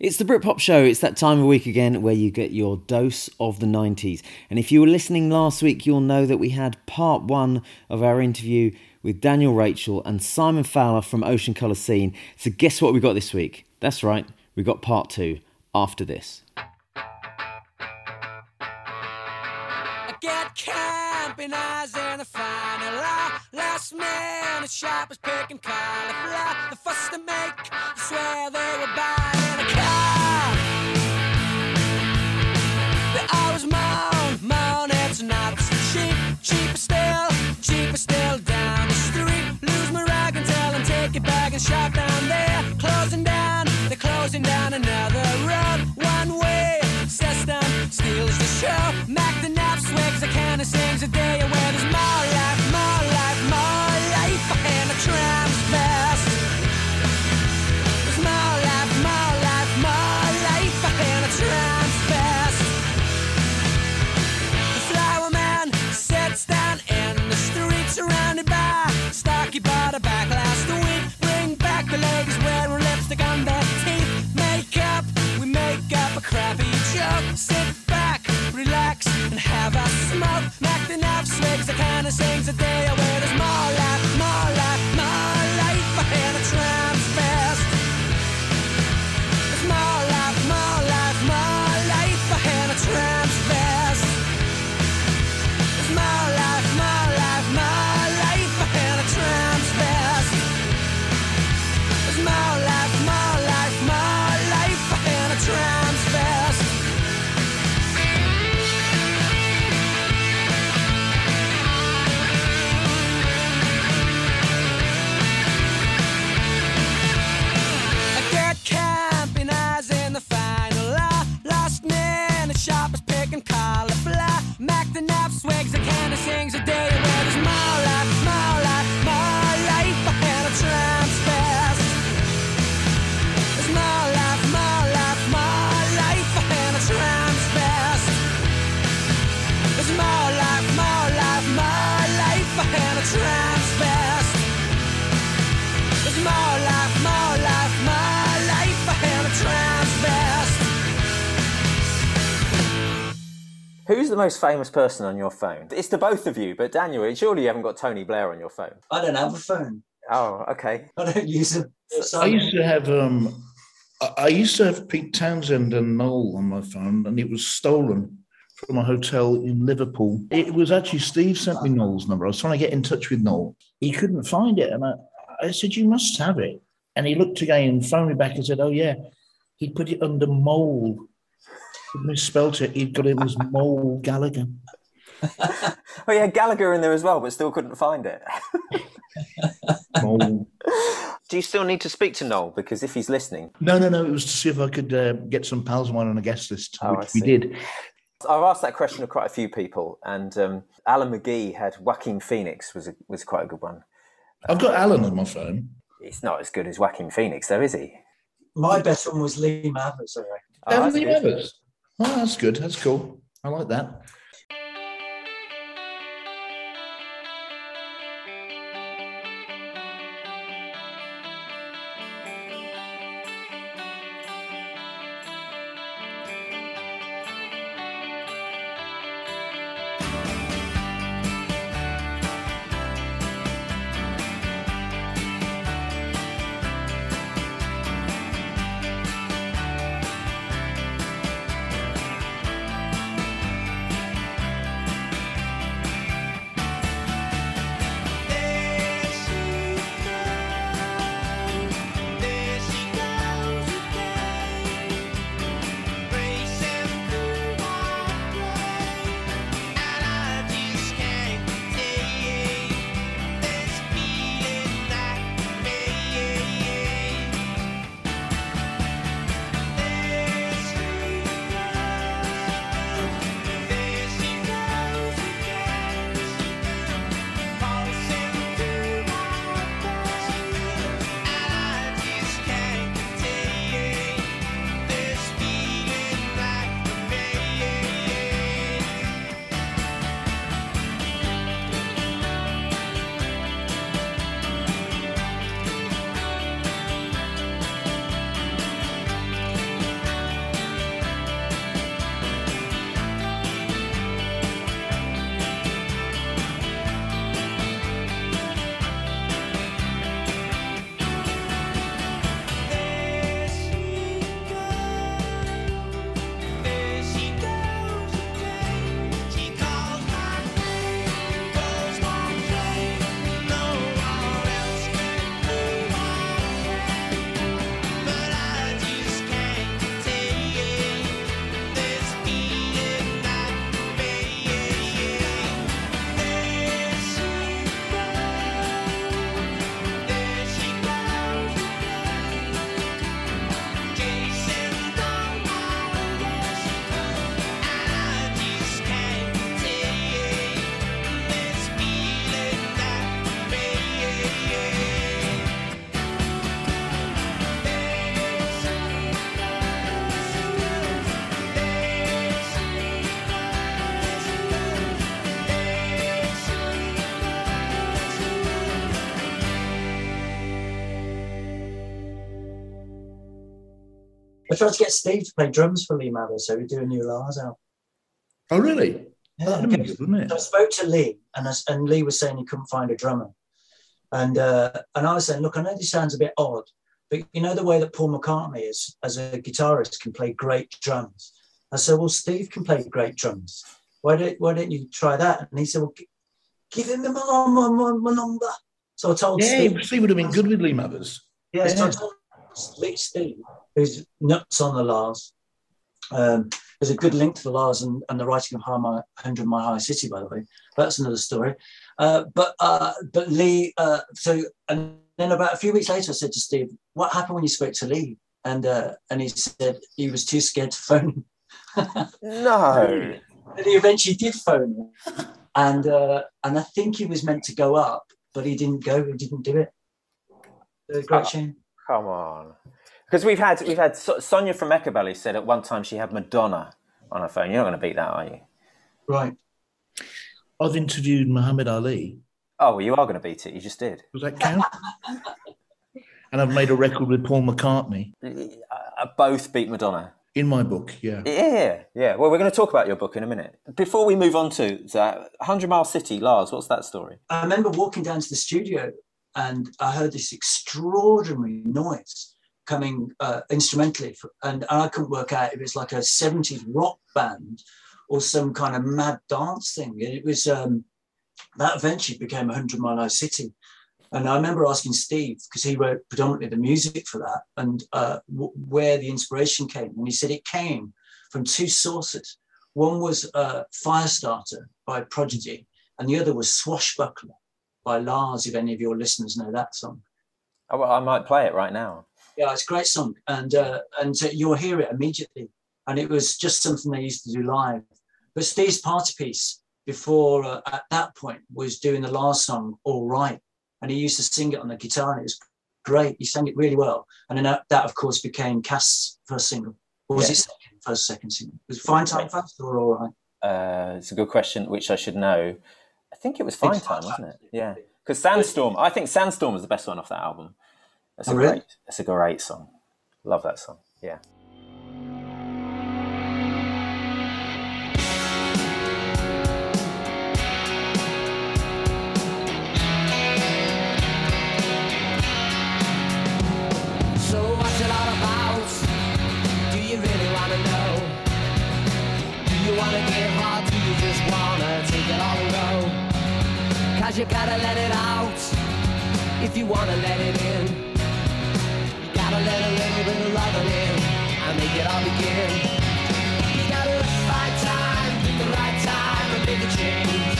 It's the Britpop Show. It's that time of week again where you get your dose of the 90s. And if you were listening last week, you'll know that we had part one of our interview with Daniel Rachel and Simon Fowler from Ocean Colour Scene. So, guess what we got this week? That's right, we got part two after this. Camping eyes and the final lie. Last man shoppers picking cauliflower. The fuss make, swear they were They always moan, moan, it's not cheap. Cheaper still, cheaper still down the street. Lose my rag them take it back and shop down there. Closing down, they're closing down another road. One way, system steals the show. Mac the nap swigs, the kind of sings a day where there's more life, more life, more life. And the tram's best. Bought a back last week. Bring back the ladies wearing lipstick on their teeth. Make up, we make up a crappy joke. Sit back, relax, and have a smoke. Mac the knife swigs, the kind of sings a day where there's more life, more life, more life. Most famous person on your phone? It's the both of you, but Daniel, surely you haven't got Tony Blair on your phone. I don't have a phone. Oh, okay. I don't use it. I used to have um, I- I used to have Pete Townsend and Noel on my phone, and it was stolen from a hotel in Liverpool. It was actually Steve sent me Noel's number. I was trying to get in touch with Noel. He couldn't find it, and I, I said, "You must have it." And he looked again and phoned me back and said, "Oh yeah, he put it under mole." He misspelt it. He'd got it as Mole Gallagher. Oh, yeah, Gallagher in there as well, but still couldn't find it. Mole. Do you still need to speak to Noel? Because if he's listening, No, no, no. It was to see if I could uh, get some pals of mine on a guest list, Oh, I which we see. did. I've asked that question of quite a few people, and um, Alan McGee had Joaquin Phoenix was a, was quite a good one. I've got Alan on my phone. It's not as good as Joaquin Phoenix, though, is he? My best one was Lee Mavers, I reckon. Oh, that's Emily good. Evers. Oh, that's good. That's cool. I like that. Tried to get Steve to play drums for Lee Mather, so we do a new La's album. Oh, really? Yeah, be good, So I spoke to Lee, and I, and Lee was saying he couldn't find a drummer, and uh, and I was saying, look, I know this sounds a bit odd, but you know the way that Paul McCartney is as a guitarist can play great drums. I said, well, Steve can play great drums. Why don't Why don't you try that? And he said, well, gi- give him my, my, my, my number. So I told Yeah, Steve, Steve would have been good with Lee Mavers. yeah, so I told Steve, who's nuts on the La's. Um, there's a good link to the La's and, and the writing of High My, 100 Mile High City, by the way. That's another story. Uh, but uh, but Lee, uh, so and then about a few weeks later, I said to Steve, "What happened when you spoke to Lee?" And uh, and he said he was too scared to phone. No. and he eventually did phone him, and uh, and I think he was meant to go up, but he didn't go. He didn't do it. A great Oh. shame. Come on. Because we've had we've had so- Sonia from Echobelly said at one time she had Madonna on her phone. You're not going to beat that, are you? Right. I've interviewed Muhammad Ali. Oh, well, you are going to beat it. You just did. Does that count? and I've made a record with Paul McCartney Uh, both beat Madonna. in my book. Yeah. Yeah, yeah. Well, we're going to talk about your book in a minute. Before we move on to that, 100 Mile City, La's, what's that story? I remember walking down to the studio and I heard this extraordinary noise coming uh, instrumentally, f- and I couldn't work out if it was like a 70s rock band or some kind of mad dance thing. And it was um, that eventually became 100 Mile High City. And I remember asking Steve, because he wrote predominantly the music for that, and uh, w- where the inspiration came. And he said it came from two sources. One was uh, Firestarter by Prodigy, and the other was Swashbuckler by La's, if any of your listeners know that song. Oh, well, I might play it right now. Yeah, it's a great song, and uh, and uh, you'll hear it immediately. And it was just something they used to do live. But Steve's party piece before uh, at that point was doing the last song, All Right, and he used to sing it on the guitar, and it was great. He sang it really well, and then that, that of course became Cast's first single. Or was Yeah. it second, first, second single? Was it Fine Time Fast or All Right? Uh, it's a good question, which I should know. I think it was Fine Time, wasn't it? Yeah. Because Sandstorm, I think Sandstorm was the best one off that album. That's oh, a Oh, really? great, that's a great song. Love that song. Yeah. So what's it all about? Do you really wanna know? Do you wanna give or do you just wanna take it all and go? You gotta let it out if you wanna let it in. You gotta let a little bit of love in and make it all begin. You gotta find time, pick the right time and make a change.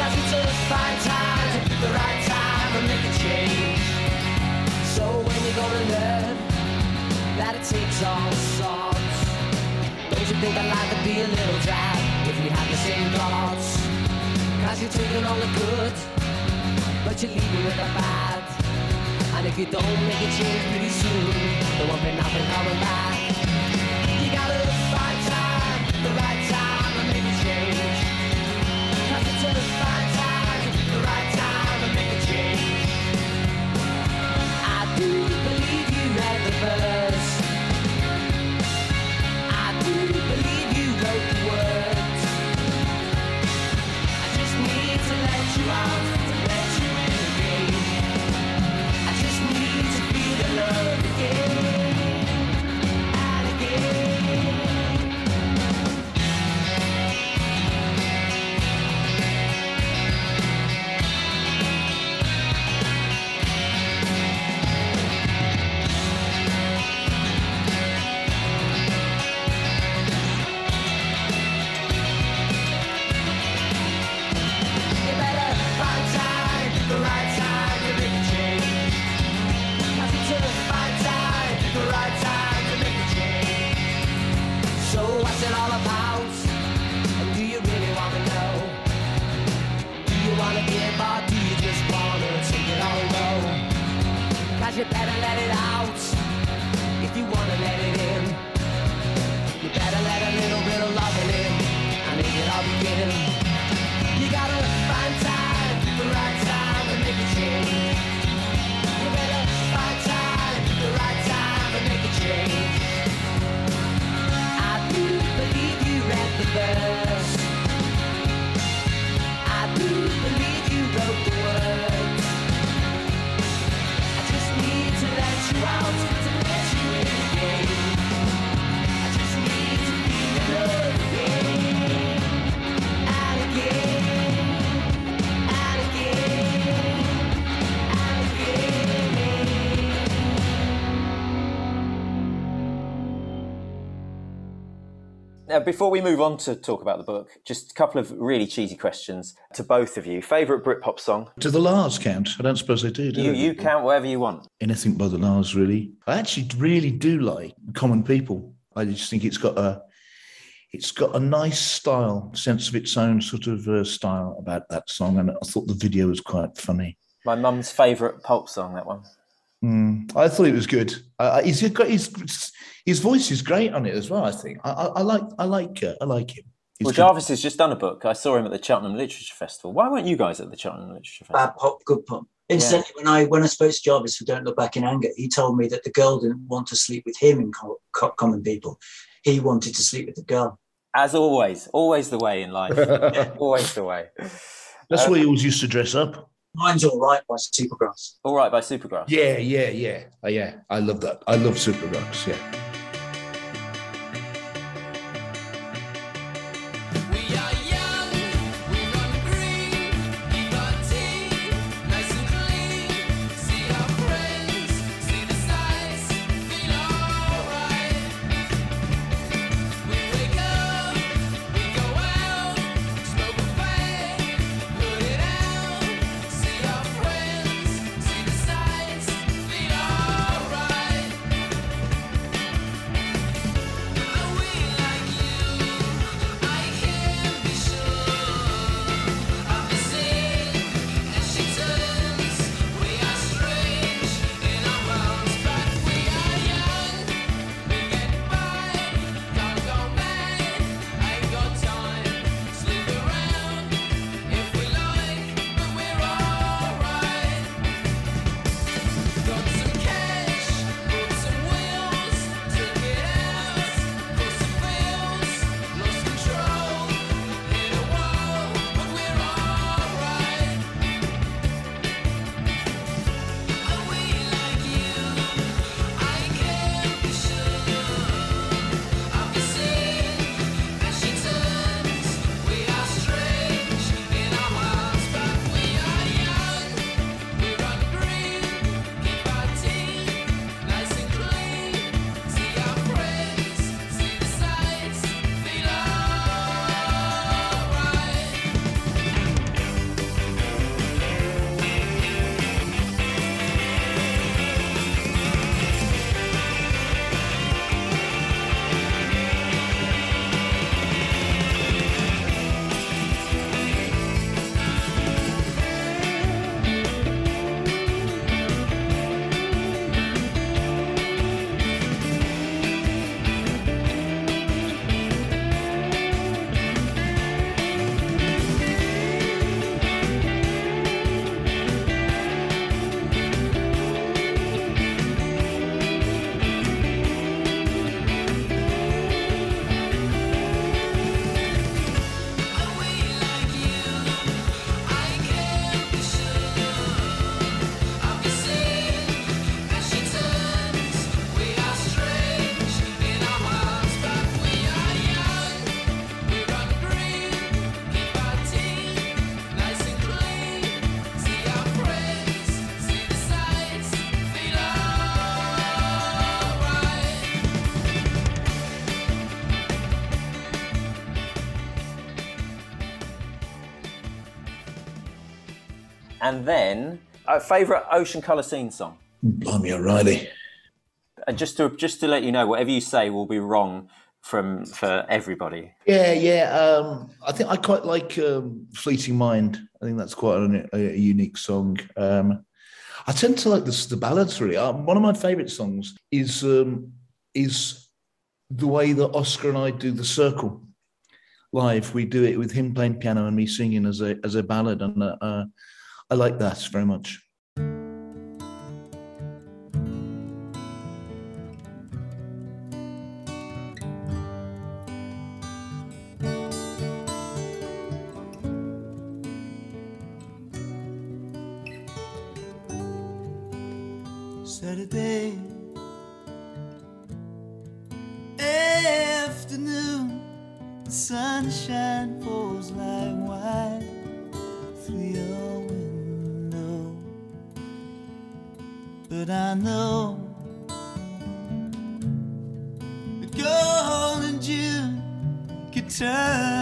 Cause it's a fine time to pick the right time and make a change. So when you're gonna learn that it takes all sorts, don't you think that life would be a little drab if we had the same thoughts? Cause you're taking all the good, but you're leaving with the bad. And if you don't make a change pretty soon, there won't be nothing coming back. Before we move on to talk about the book, just a couple of really cheesy questions to both of you. Favourite Britpop song? Do the La's count? I don't suppose they do, do You, they? you count whatever you want. Anything by the La's, really. I actually really do like Common People. I just think it's got a it's got a nice style, sense of its own sort of uh, style about that song, and I thought the video was quite funny. My mum's favourite pulp song, that one. Mm, I thought it was good. Uh, he's got his his voice is great on it as well. I think I, I, I like I like uh, I like him. He's Well, good. Jarvis has just done a book. I saw him at the Cheltenham Literature Festival. Why weren't you guys at the Cheltenham Literature Festival? Bad pop, good pop. Incidentally, when I when I spoke to Jarvis for Don't Look Back in Anger, he told me that the girl didn't want to sleep with him in Co- Co- Common People. He wanted to sleep with the girl. As always, always the way in life. always the way. That's why he always used to dress up. Mine's all right by Supergrass. All right by Supergrass. Yeah, yeah, yeah, uh, yeah. I love that. I love Supergrass. Yeah. And then, a favourite Ocean Colour Scene song. Blimey, O'Reilly. And just to just to let you know, whatever you say will be wrong from for everybody. Yeah, yeah. Um, I think I quite like um, Fleeting Mind. I think that's quite a, a unique song. Um, I tend to like the, the ballads really. Um, one of my favourite songs is um, is the way that Oscar and I do the Circle live. We do it with him playing piano and me singing as a as a ballad, and uh, uh, I like that very much. Saturday afternoon, the sunshine falls like wine But I know. The golden June could turn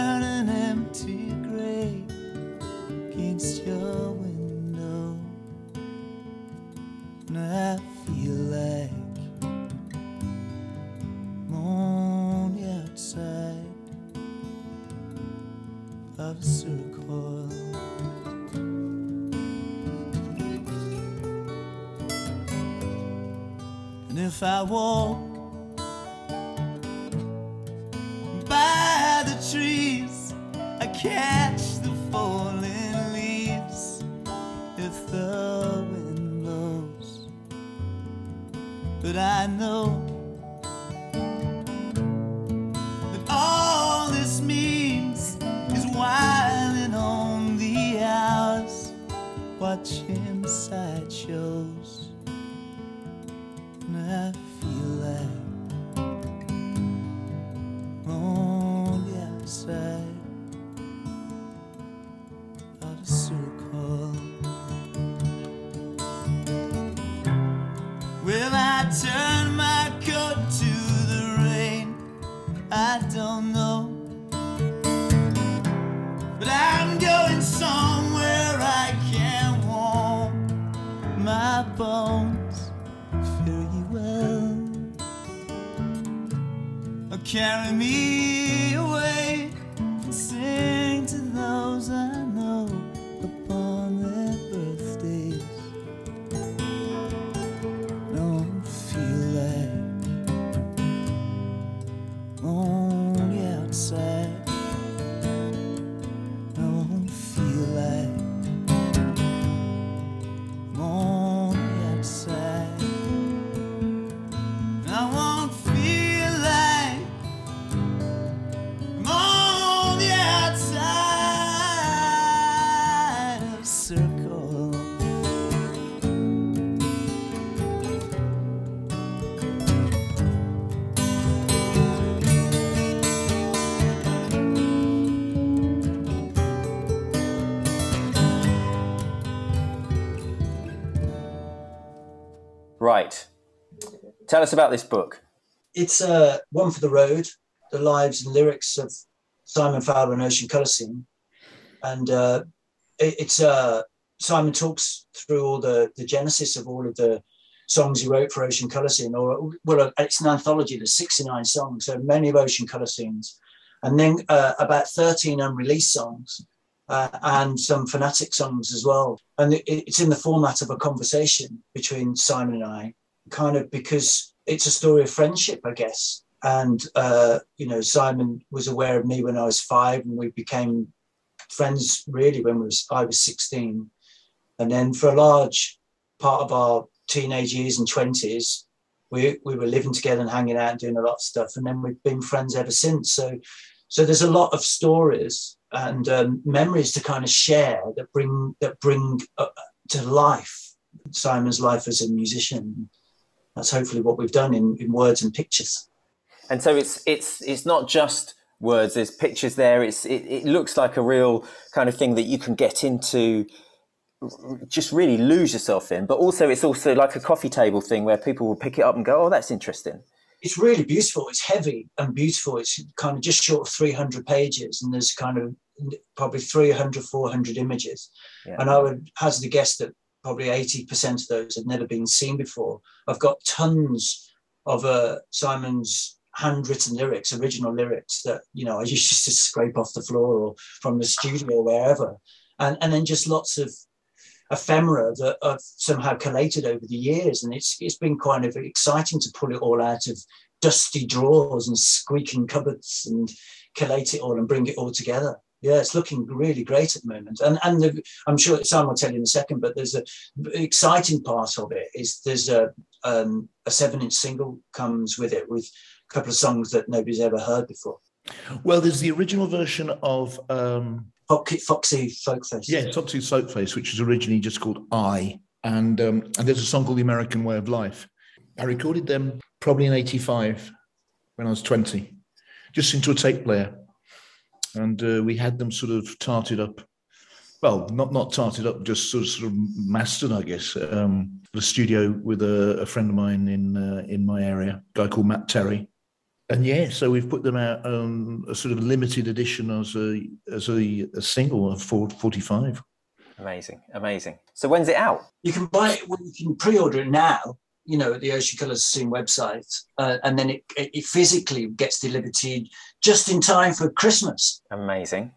And Tell us about this book. It's uh, one for the road, the lives and lyrics of Simon Fowler and Ocean Colour Scene. And uh, it, it's uh, Simon talks through all the, the genesis of all of the songs he wrote for Ocean Colour Scene, or well, it's an anthology, there's 69 songs, so many of Ocean Colour Scenes. And then uh, about 13 unreleased songs uh, and some fanatic songs as well. And it, it's in the format of a conversation between Simon and I, kind of because it's a story of friendship, I guess. And uh, you know, Simon was aware of me when I was five, and we became friends really when was I was 16. And then for a large part of our teenage years and 20s, we, we were living together and hanging out and doing a lot of stuff. And then we've been friends ever since. So so there's a lot of stories and um, memories to kind of share that bring that bring uh, to life Simon's life as a musician. That's hopefully what we've done in, in words and pictures. And so it's it's it's not just words. There's pictures there. It's it, it looks like a real kind of thing that you can get into, just really lose yourself in. But also, it's also like a coffee table thing where people will pick it up and go, "Oh, that's interesting." It's really beautiful. It's heavy and beautiful. It's kind of just short of 300 pages, and there's kind of probably 300, 400 images. Yeah. And I would hazard a guess that probably 80% of those had never been seen before. I've got tons of uh, Simon's handwritten lyrics, original lyrics that, you know, I used to scrape off the floor or from the studio or wherever. And, and then just lots of ephemera that I've somehow collated over the years. And it's, it's been kind of exciting to pull it all out of dusty drawers and squeaking cupboards and collate it all and bring it all together yeah, it's looking really great at the moment, and and the, I'm sure Sam will tell you in a second. But there's a exciting part of it is there's a um, a seven inch single comes with it with a couple of songs that nobody's ever heard before. Well, there's the original version of um, Foxy, Foxy Folkface. yeah, Foxy Soapface, which was originally just called I, and um, and there's a song called The American Way of Life. I recorded them probably in '85 when I was 20, just into a tape player and uh, we had them sort of tarted up. Well, not not tarted up, just sort of, sort of mastered, I guess. Um, the studio with a, a, friend of mine in uh, in my area, guy called Matt Terry, and yeah, so we've put them out um, a sort of limited edition as a as a, a single of forty five. Amazing, amazing. So when's it out? You can buy it. Well, you can pre-order it now you know, the Ocean Colour Scene website, uh, and then it, it physically gets delivered to you just in time for Christmas. Amazing.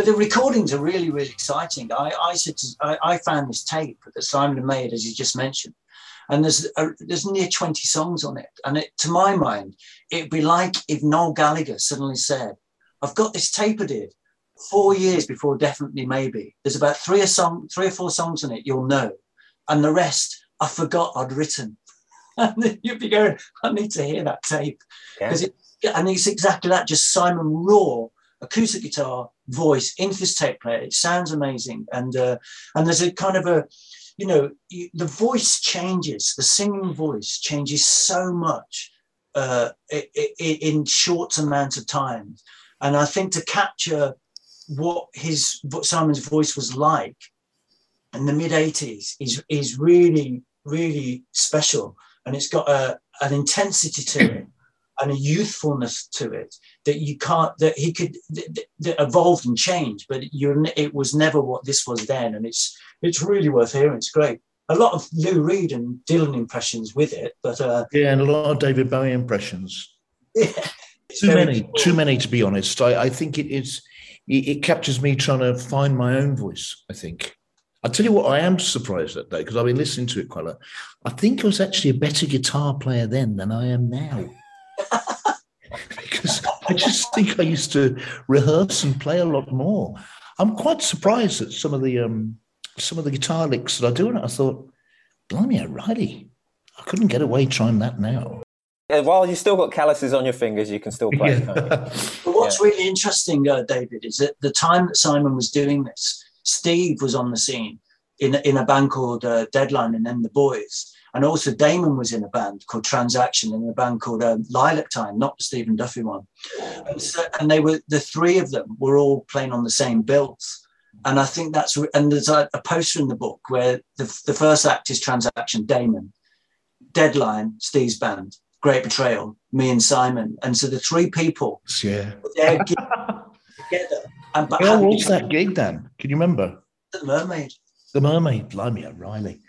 But the recordings are really, really exciting. I I, to, I, I found this tape that Simon made, as you just mentioned, and there's a, there's near 20 songs on it. And it, to my mind, it'd be like if Noel Gallagher suddenly said, "I've got this tape I did four years before Definitely Maybe. There's about three or song, three or four songs on it you'll know, and the rest I forgot I'd written." and you'd be going, "I need to hear that tape," because yeah. it, and it's exactly that. Just Simon Raw acoustic guitar voice into this tape player. It sounds amazing, and uh, and there's a kind of a, you know, the voice changes, the singing voice changes so much uh, in short amounts of time, and I think to capture what his what Simon's voice was like in the mid 80s is is really really special. And it's got a, an intensity to it and a youthfulness to it that you can't that he could that, that evolved and changed but you it was never what this was then. And it's it's really worth hearing. It's great. A lot of lou reed and dylan impressions with it but uh yeah and a lot of david bowie impressions. Yeah. Too many cool. too many to be honest. I, I think it is it, it captures me trying to find my own voice i think. I'll tell you what, I am surprised at that because I've been listening to it quite a lot. I think I was actually a better guitar player then than I am now. Because I just think I used to rehearse and play a lot more. I'm quite surprised at some of the um, some of the guitar licks that I do, and I thought, blimey, O'Reilly, I couldn't get away trying that now. While you still got calluses on your fingers, you can still play. Yeah. but what's yeah. really interesting, uh, David, is that the time that Simon was doing this, Steve was on the scene in, in a band called uh, Deadline and then the Boys. And also Damon was in a band called Transaction and a band called um, Lilac Time, not the Stephen Duffy one. And, so, and, they were the three of them were all playing on the same bills. And I think that's and there's a, a poster in the book where the, the first act is Transaction, Damon, Deadline, Steve's band, Great Betrayal, me and Simon. And so the three people, yeah, they're together and but How was that gig then? Can you remember? The Mermaid. The Mermaid, blimey, O'Reilly.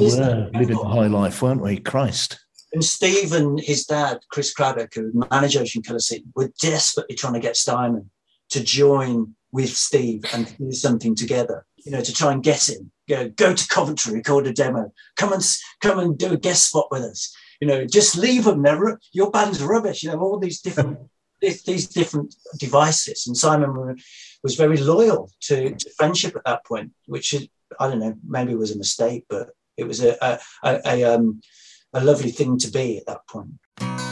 We were living the high life, weren't we? Christ. And Steve and his dad, Chris Cradock, who managed Ocean Colour Scene, were desperately trying to get Simon to join with Steve and do something together. You know, to try and get him. Go, go to Coventry, record a demo. Come and come and do a guest spot with us. You know, just leave them. They're, your band's rubbish. You know, all these different these different devices. And Simon was very loyal to, to, friendship at that point, which is, I don't know, maybe was a mistake, but it was a, a, a, a, um, a lovely thing to be at that point.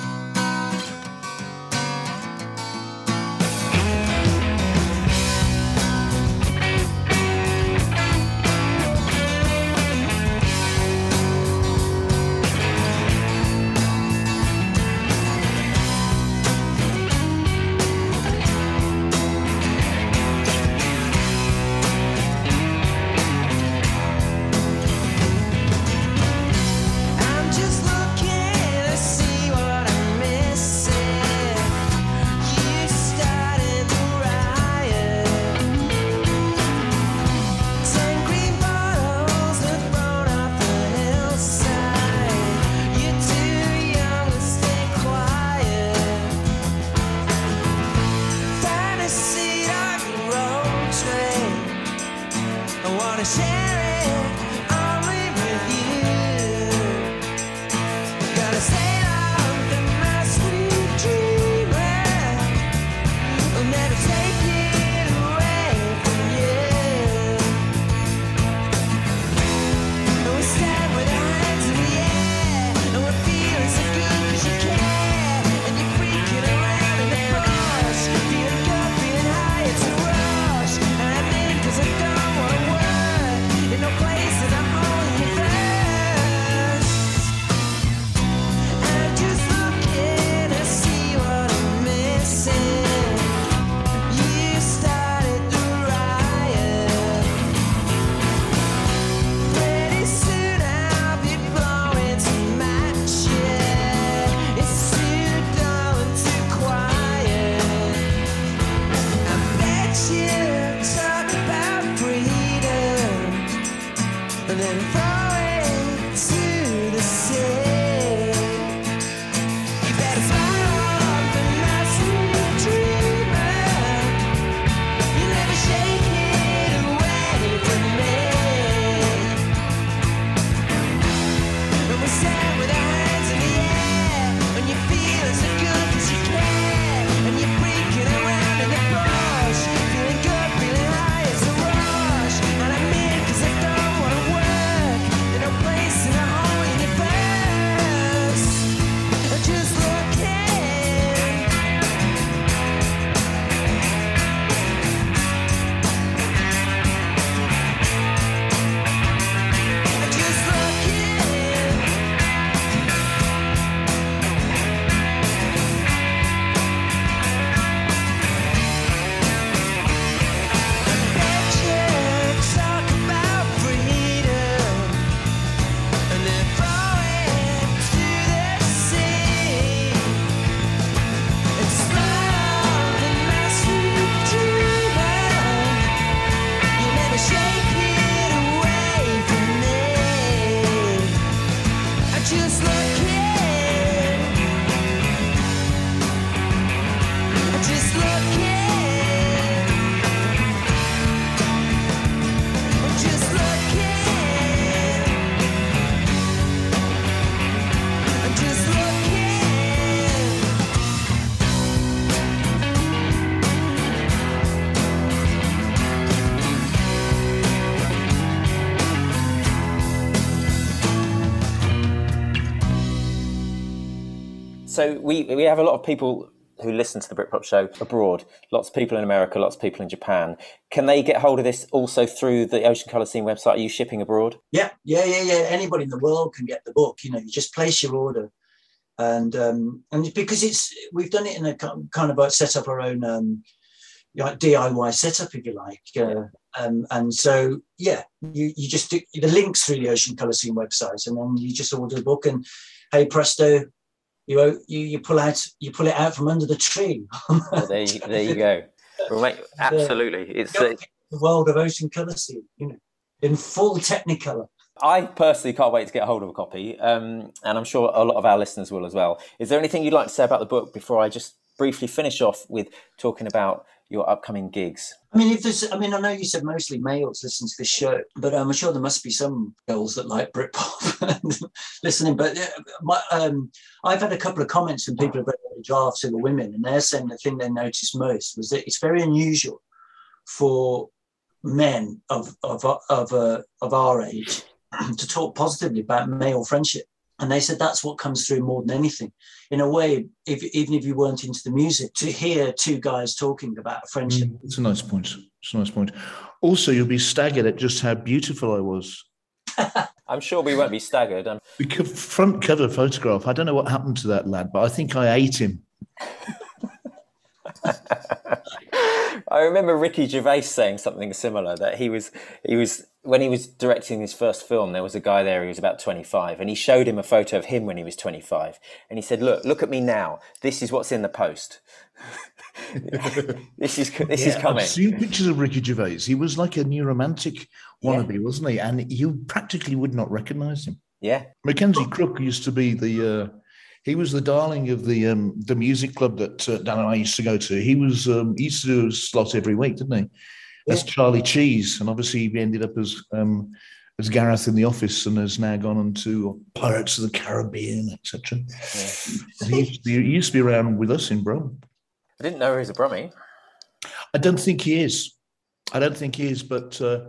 So we we have a lot of people who listen to the Britpop show abroad. Lots of people in America, lots of people in Japan. Can they get hold of this also through the Ocean Colour Scene website? Are you shipping abroad? Yeah, yeah, yeah, yeah. Anybody in the world can get the book. You know, you just place your order, and um, and because it's we've done it in a kind of like set up our own um, like DIY setup, if you like. Uh, um, and so yeah, you you just do the links through the Ocean Colour Scene website, and then you just order the book, and hey presto. You, you you pull out you pull it out from under the tree. Well, there, you, there you go. Well, mate, absolutely. It's uh, the world of Ocean Colour Scene, you know, in full Technicolor. I personally can't wait to get hold of a copy, um, and I'm sure a lot of our listeners will as well. Is there anything you'd like to say about the book before I just briefly finish off with talking about your upcoming gigs? I mean, if there's, I mean, I know you said mostly males listen to this show, but I'm sure there must be some girls that like Britpop listening. But my, um, I've had a couple of comments from people about the drafts who are women, and they're saying the thing they noticed most was that it's very unusual for men of of of uh, of our age to talk positively about male friendship. And they said that's what comes through more than anything. In a way, if, even if you weren't into the music, to hear two guys talking about a friendship Mm, It's a nice point. It's a nice point. Also, you'll be staggered at just how beautiful I was. I'm sure we won't be staggered. Um, The co- front cover photograph. I don't know what happened to that lad, but I think I ate him. I remember Ricky Gervais saying something similar that he was he was when he was directing his first film. There was a guy there who was about 25, and he showed him a photo of him when he was 25, and he said, "Look, look at me now. This is what's in the post. this is this is coming." I've seen pictures of Ricky Gervais. He was like a new romantic wannabe, wasn't he? And you practically would not recognize him. Yeah, Mackenzie Crook used to be the. Uh, he was the darling of the um, the music club that uh, Dan and I used to go to. He was um, he used to do a slot every week, didn't he? That's Charlie Cheese, and obviously he ended up as um, as Gareth in the office, and has now gone on to Pirates of the Caribbean, etc. He, used to be- he used to be around with us in Brum. I didn't know he was a Brummie. I don't think he is. I don't think he is, but uh,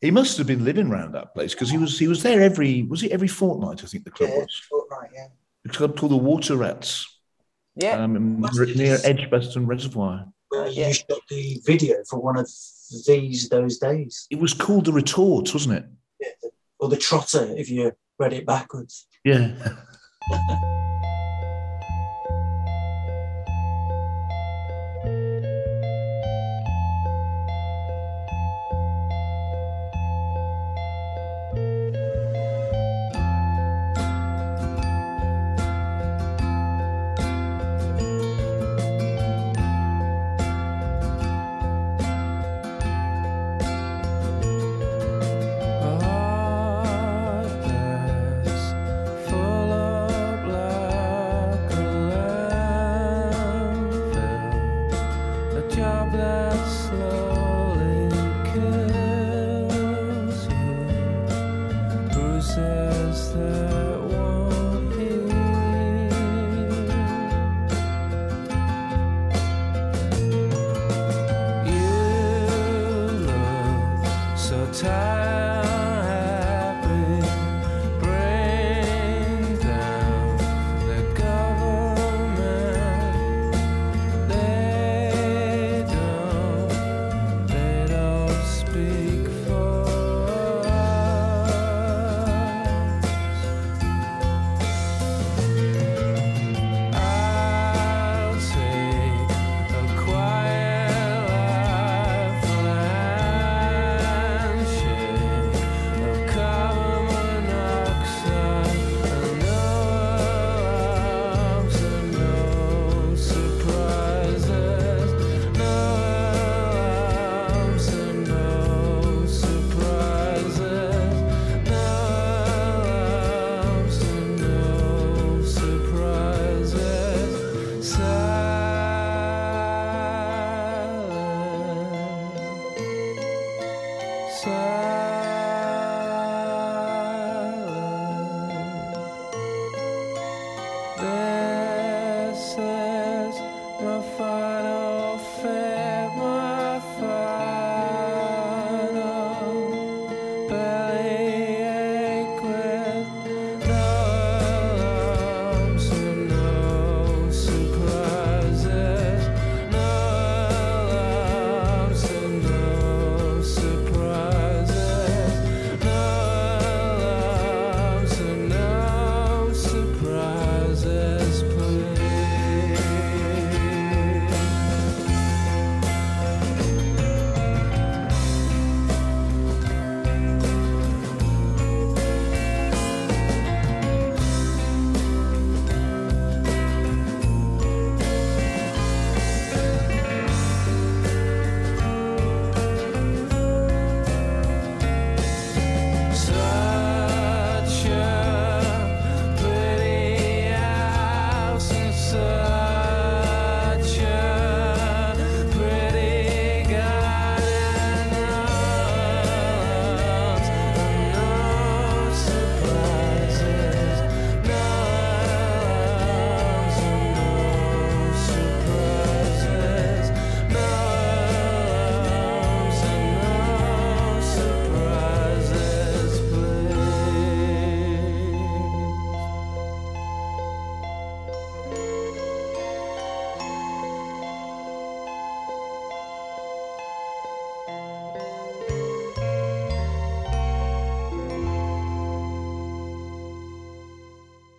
he must have been living around that place because he was he was there every was it every fortnight? I think the club was. fortnight, yeah. A club called the Water Rats, Yeah, um, near Edgbaston Reservoir. Where yeah. you shot the video for one of these those days, It was called the Retort, wasn't it? yeah, or the Trotter if you read it backwards. Yeah.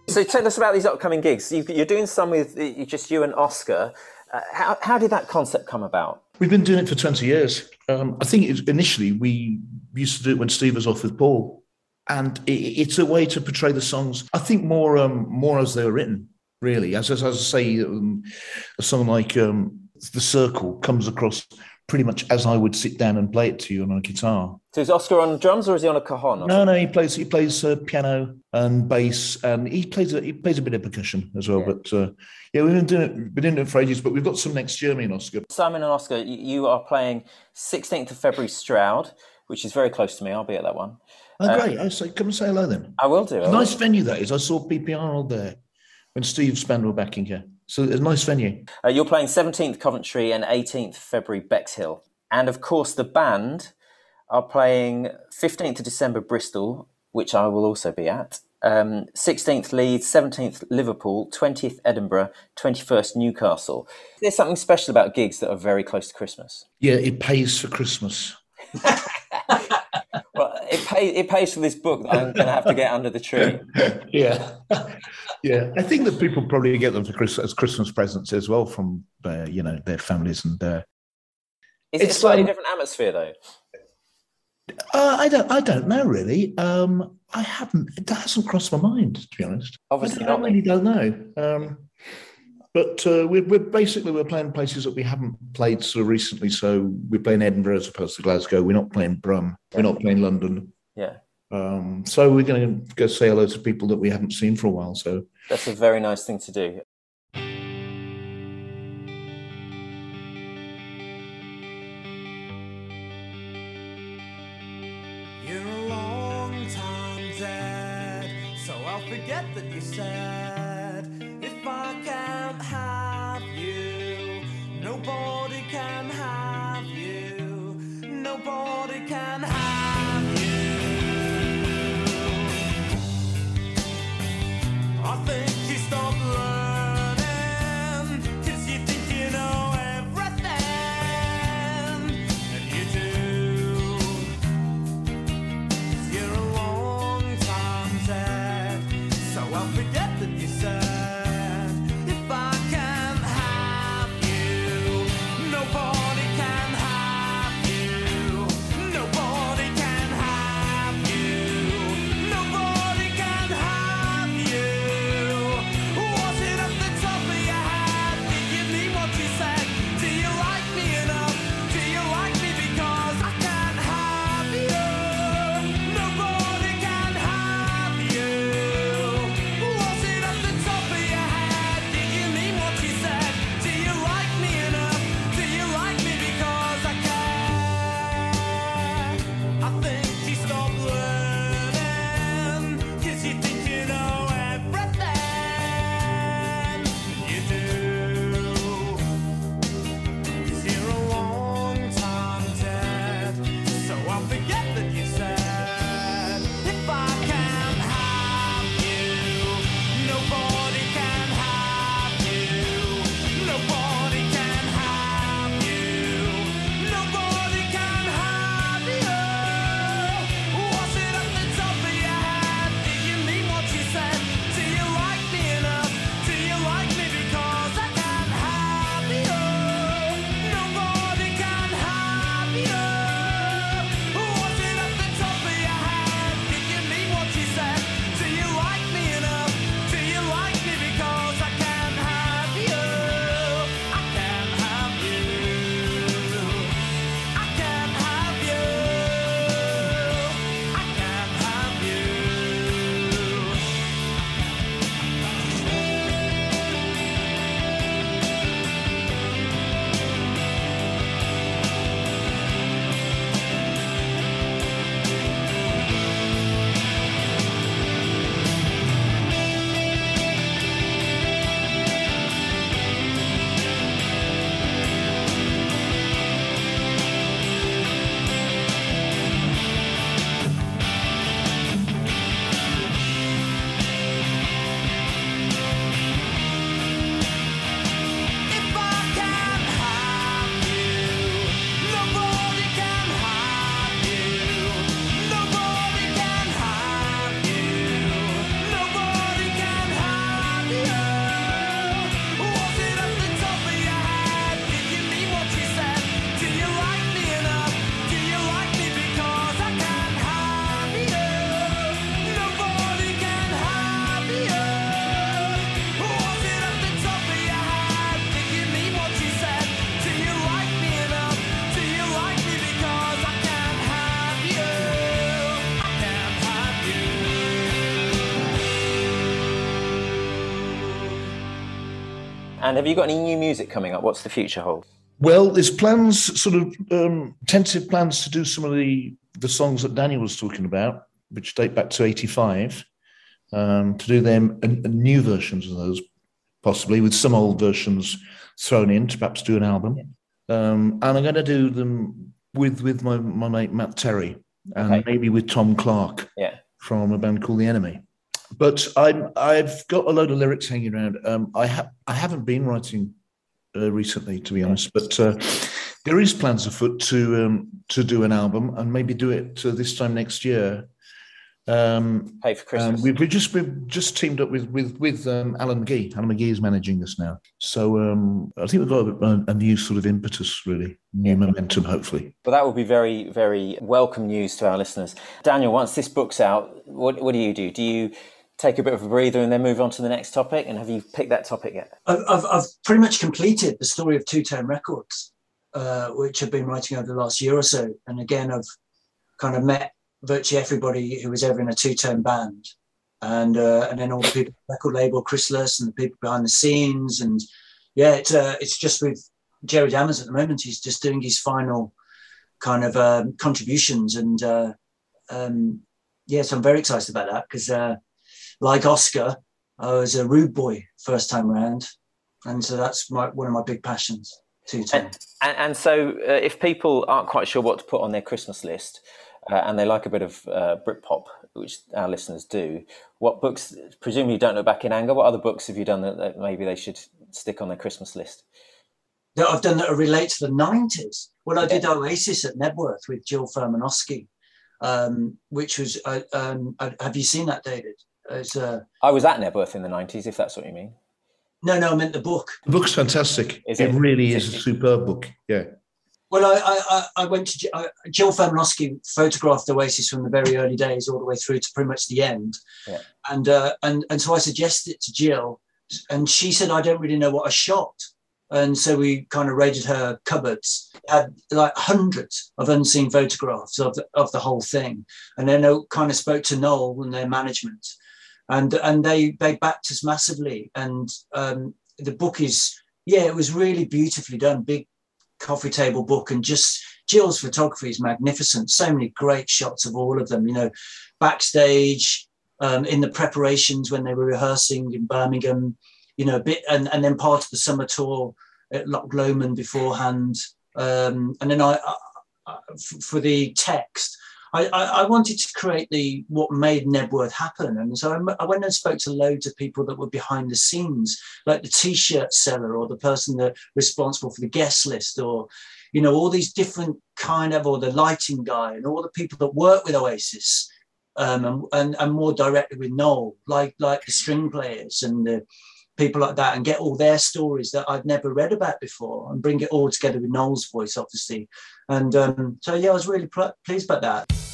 So tell us about these upcoming gigs. You, you're doing some with uh, just you and Oscar. Uh, how, how did that concept come about? We've been doing it for 20 years. Um, I think it, initially we used to do it when Steve was off with Paul. And it, it's a way to portray the songs, I think, more um, more as they were written, really. As, as, as I say, um, a song like um, The Circle comes across pretty much as I would sit down and play it to you on a guitar. So is Oscar on drums or is he on a cajon? No, no, he plays he plays uh, piano and bass, and he plays a, he plays a bit of percussion as well. Yeah. But uh, yeah, we've been doing it, been doing it for ages. But we've got some next year, me and Oscar. Simon and Oscar, you are playing 16th of February Stroud, which is very close to me. I'll be at that one. Oh, great! I say, come and say hello then. I will do. I will. Nice venue that is. I saw PP Arnold there when Steve Spann were backing here. So it's a nice venue. Uh, you're playing 17th Coventry and 18th February Bexhill. And of course, the band are playing 15th of December Bristol, which I will also be at. Um, 16th Leeds, 17th Liverpool, 20th Edinburgh, 21st Newcastle. There's something special about gigs that are very close to Christmas. Yeah, it pays for Christmas. Well, it, pay, it pays for this book that I'm going to have to get under the tree. Yeah, yeah. I think that people probably get them for Christmas as Christmas presents as well from their, you know, their families and uh, Is it a It's, slightly um, different atmosphere, though? Uh, I don't. I don't know really. Um, I haven't. It hasn't crossed my mind to be honest. Obviously I, not, I really don't know. Um, but uh, we're, we're basically we're playing places that we haven't played so recently. So we're playing Edinburgh as opposed to Glasgow. We're not playing Brum. We're not playing London. Yeah. Um, so we're going to go say hello to people that we haven't seen for a while. So That's a very nice thing to do. And have you got any new music coming up? What's the future hold? Well, there's plans, sort of um, tentative plans to do some of the the songs that Daniel was talking about, which date back to '85, um, to do them and, and new versions of those, possibly with some old versions thrown in to perhaps do an album. Um, and I'm going to do them with with my, my mate Matt Terry and Okay. maybe with Tom Clarke Yeah. from a band called The Enemy. But I'm I've got a load of lyrics hanging around. Um, I have I haven't been writing uh, recently, to be honest, but uh, there is plans afoot to um, to do an album and maybe do it uh, this time next year. Um, Pay for Christmas. we've, we've just we've just teamed up with with with um, Alan McGee. Alan McGee is managing this now, so um, I think we've got a, a new sort of impetus, really, new momentum, hopefully. But that would be very, very welcome news to our listeners. Daniel, once this book's out, what, what do you do? Do you take a bit of a breather and then move on to the next topic? And have you picked that topic yet? I've, I've, pretty much completed the story of Two Tone Records, uh, which I've been writing over the last year or so. And again, I've kind of met virtually everybody who was ever in a two tone band. And uh, and then all the people, record label, Chrysalis, and the people behind the scenes. And yeah, it's, uh, it's just with Jerry Dammers at the moment. He's just doing his final kind of um, contributions. And uh, um, yeah, so I'm very excited about that because, uh, like Oscar, I was a rude boy first time round, and so that's my one of my big passions. Two tone. And, and, so, uh, if people aren't quite sure what to put on their Christmas list, uh, and they like a bit of uh, Britpop, which our listeners do, what books? Presumably, you don't look back in anger. What other books have you done that, that maybe they should stick on their Christmas list? that I've done that relate to the nineties. Well, I did Oasis at Knebworth with Jill Furmanovsky, um, which was. Uh, um, uh, have you seen that, David? It's uh, I was at Knebworth in the nineties, if that's what you mean. no, no, I meant the book. The book's fantastic. Is it, it? really Is is it? a superb book. Yeah. Well, I, I, I- I went to J- uh, Jill Furmanovsky photographed Oasis from the very early days all the way through to pretty much the end, Yeah. and uh, and and so I suggested it to Jill, and she said I don't really know what I shot, and so we kind of raided her cupboards, had like hundreds of unseen photographs of the, of the whole thing, and then I kind of spoke to Noel and their management, and and they they backed us massively, and um, the book is yeah it was really beautifully done, big coffee table book and just Jill's photography is magnificent. So many great shots of all of them, you know, backstage, um, in the preparations when they were rehearsing in Birmingham, you know, a bit and, and then part of the summer tour at Loch Lomond beforehand. Um, and then I for the text, I, I, I wanted to create the what made Knebworth happen. And so I went and spoke to loads of people that were behind the scenes, like the t-shirt seller or the person that responsible for the guest list or you know all these different kind of or the lighting guy and all the people that work with oasis um, and, and, and more directly with noel like like the string players and the people like that and get all their stories that i'd never read about before and bring it all together with noel's voice obviously and um, so yeah i was really pl- pleased about that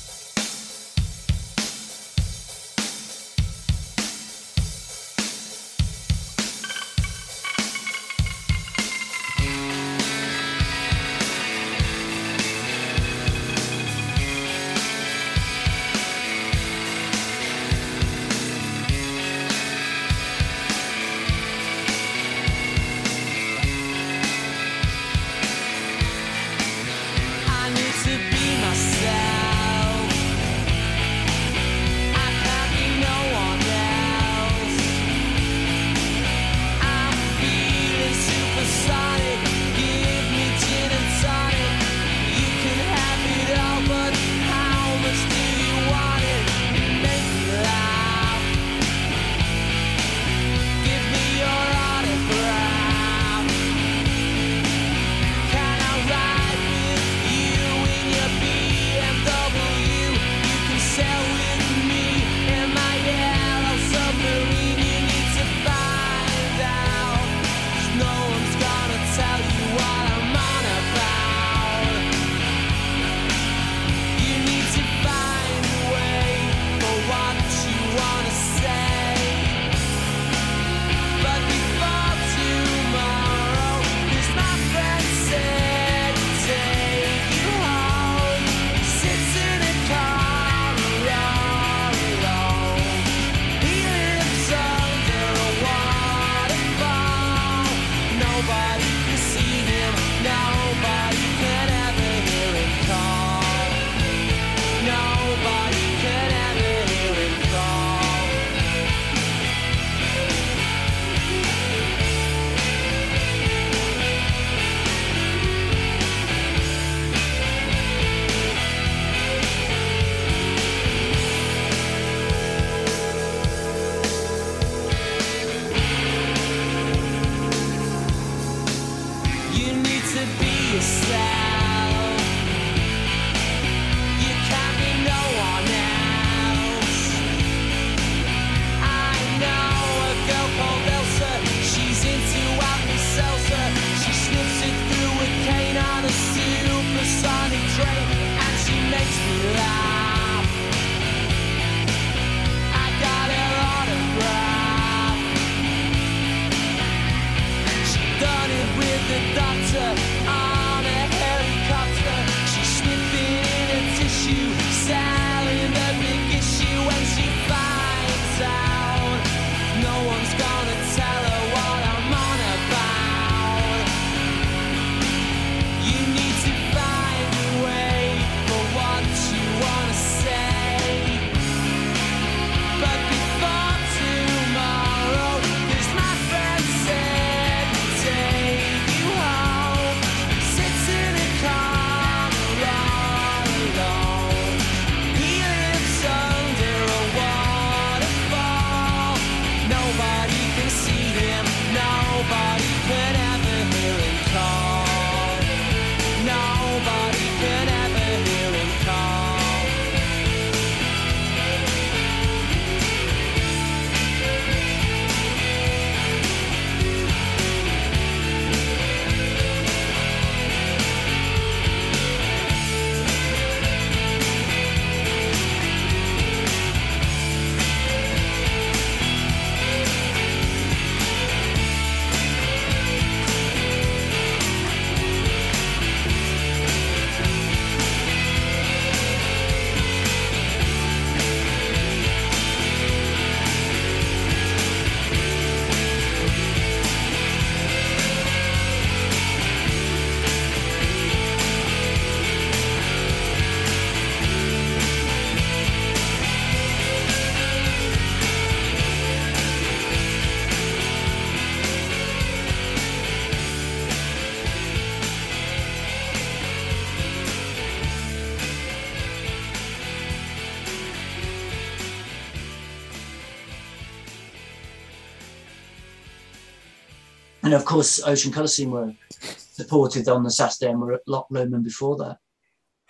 And of course, Ocean Colour Scene were supported on the Saturday and were at Loch Lomond before that.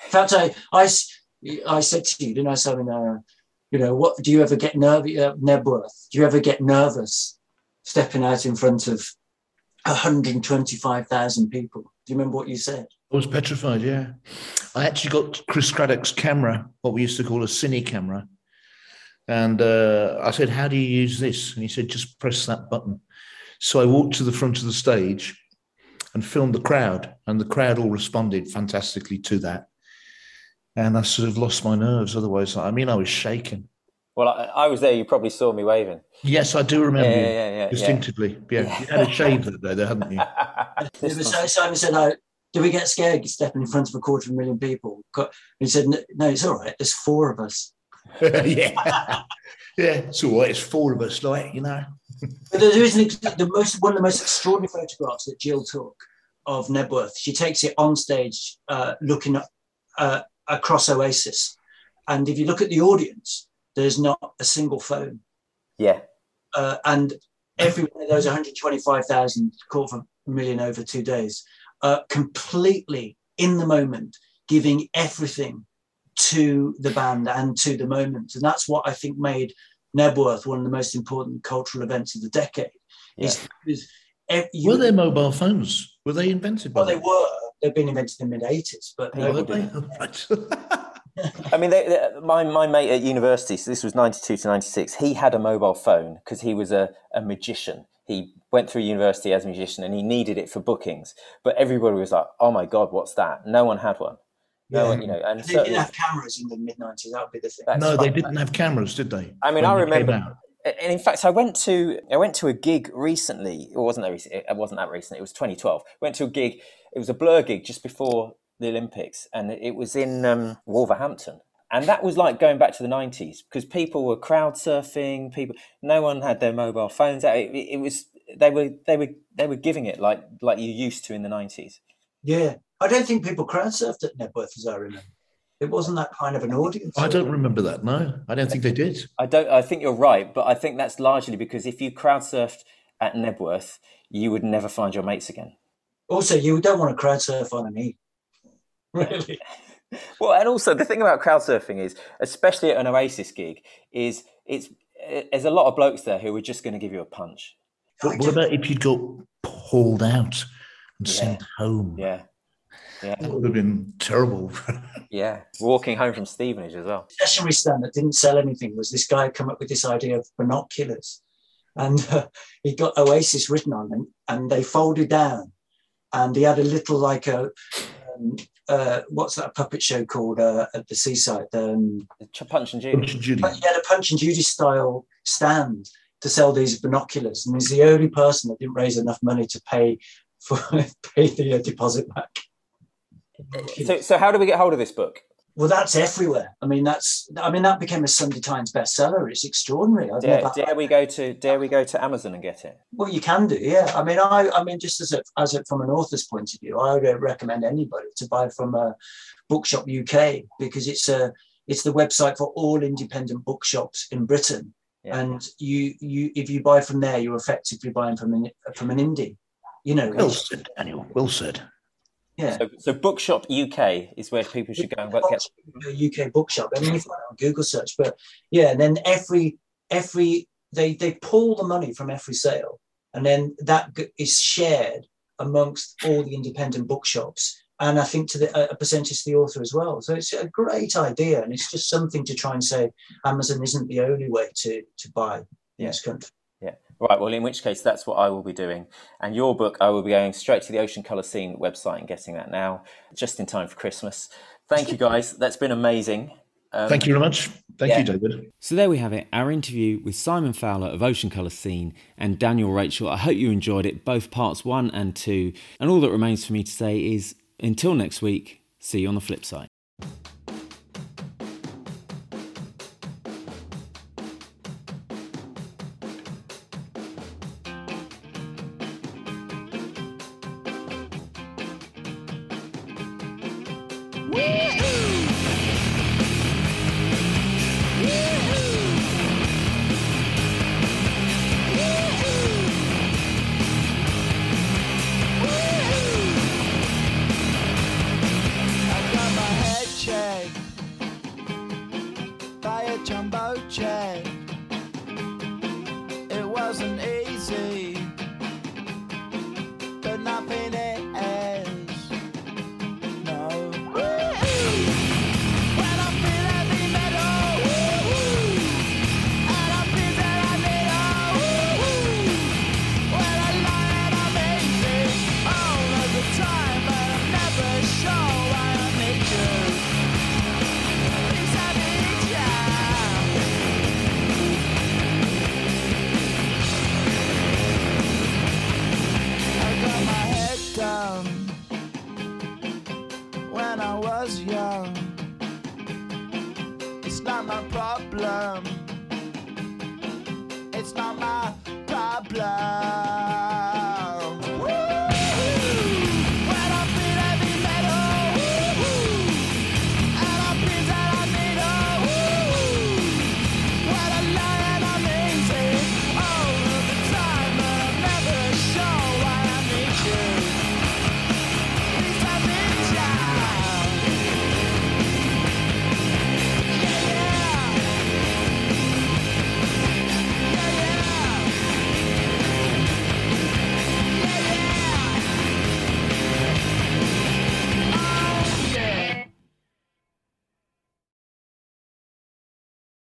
In fact, I I said to you, didn't I, Simon, uh, you know, what do you ever get nervous, uh, Knebworth, do you ever get nervous stepping out in front of 125,000 people? Do you remember what you said? I was petrified, yeah. I actually got Chris Cradock's camera, what we used to call a cine camera. And uh, I said, How do you use this? And he said, Just press that button. So I walked to the front of the stage and filmed the crowd, and the crowd all responded fantastically to that. And I sort of lost my nerves. Otherwise, I mean, I was shaking. Well, I, I was there. You probably saw me waving. Yes, I do remember Yeah, you yeah, yeah, yeah, distinctively. Yeah. Yeah. you had a shave that day, there, hadn't you? It was- so Simon said, oh, do we get scared stepping in front of a quarter of a million people? Co- He said, "No, no, it's all right. There's four of us. yeah, yeah. It's all right. It's four of us, like you know. But there is an, the most one of the most extraordinary photographs that Jill took of Knebworth. She takes it on stage, uh, looking at, uh, across Oasis, and if you look at the audience, there's not a single phone, Yeah, uh, and every one of those 125,000, quarter of a million over two days, uh, completely in the moment, giving everything to the band and to the moment, and that's what I think made Knebworth one of the most important cultural events of the decade. Is, is ev- Were there mobile phones? Were they invented? by well, they were. They've been invented in the mid '80s, but oh, Yeah, Were nobody. they? Oh, right. I mean, they, they- my my mate at university. So this was ninety two to ninety six. He had a mobile phone because he was a, a magician. He went through university as a magician, and he needed it for bookings. But everybody was like, "Oh my god, what's that?" No one had one. No Yeah. one, you know. And They so, didn't have cameras in the mid '90s. That would be the thing. that's no, they didn't have cameras, did they? I mean, I remember- And in fact, I went to I went to a gig recently. It wasn't that recent. It wasn't that recent. It was 2012. Went to a gig. It was a Blur gig just before the Olympics, and it was in um, Wolverhampton. And that was like going back to the 90s because people were crowd surfing. People, no one had their mobile phones out. It, it was they were they were they were giving it like like you used to in the 90s. Yeah, I don't think people crowd surfed at Knebworth, as I remember. It wasn't that kind of an audience. I don't remember that. No, I don't think they did. I don't. I think you're right, but I think that's largely because if you crowd surfed at Knebworth, you would never find your mates again. Also, you don't want to crowd surf on an E. Really? Well, and also the thing about crowd surfing is, especially at an Oasis gig, is it's there's a lot of blokes there who are just going to give you a punch. But what about if you got pulled out and Yeah. sent home? Yeah, yeah, That would have been terrible. yeah. Walking home from Stevenage as well. The stationery stand that didn't sell anything was this guy come up with this idea of binoculars and uh, he got oasis written on them and they folded down and he had a little like a um, uh, what's that puppet show called uh, at the seaside um, Ch- Punch and Judy. Judy. but he had a punch and judy style stand to sell these binoculars and he's the only person that didn't raise enough money to pay for pay the uh, deposit back So, so how do we get hold of this book? well that's everywhere i mean that's i mean that became a sunday times bestseller it's extraordinary I've Dare, never- dare we go to Dare we go to Amazon and get it? Well, you can do, yeah. I mean, I, I mean, just as a, as a, from an author's point of view, I would recommend anybody to buy from a Bookshop UK because it's a, it's the website for all independent bookshops in Britain, Yeah. and you, you, if you buy from there, you're effectively buying from an, from an indie. You know, Well said, Daniel. Well said. Yeah. So, so Bookshop UK is where people should go and get. UK bookshop. I mean, you find it on Google search, but yeah, and then every every they they pull the money from every sale, and then that is shared amongst all the independent bookshops, and I think to the a a percentage to the author as well. So it's a great idea, and it's just something to try and say Amazon isn't the only way to to buy in Yeah. this country. Right. Well, in which case, that's what I will be doing. And your book, I will be going straight to the Ocean Colour Scene website and getting that now, just in time for Christmas. Thank you, guys. That's been amazing. Um, Thank you very much. Thank yeah. you, David. So there we have it, our interview with Simon Fowler of Ocean Colour Scene and Daniel Rachel. I hope you enjoyed it, both parts one and two. And all that remains for me to say is until next week, see you on the flip side. Yeah.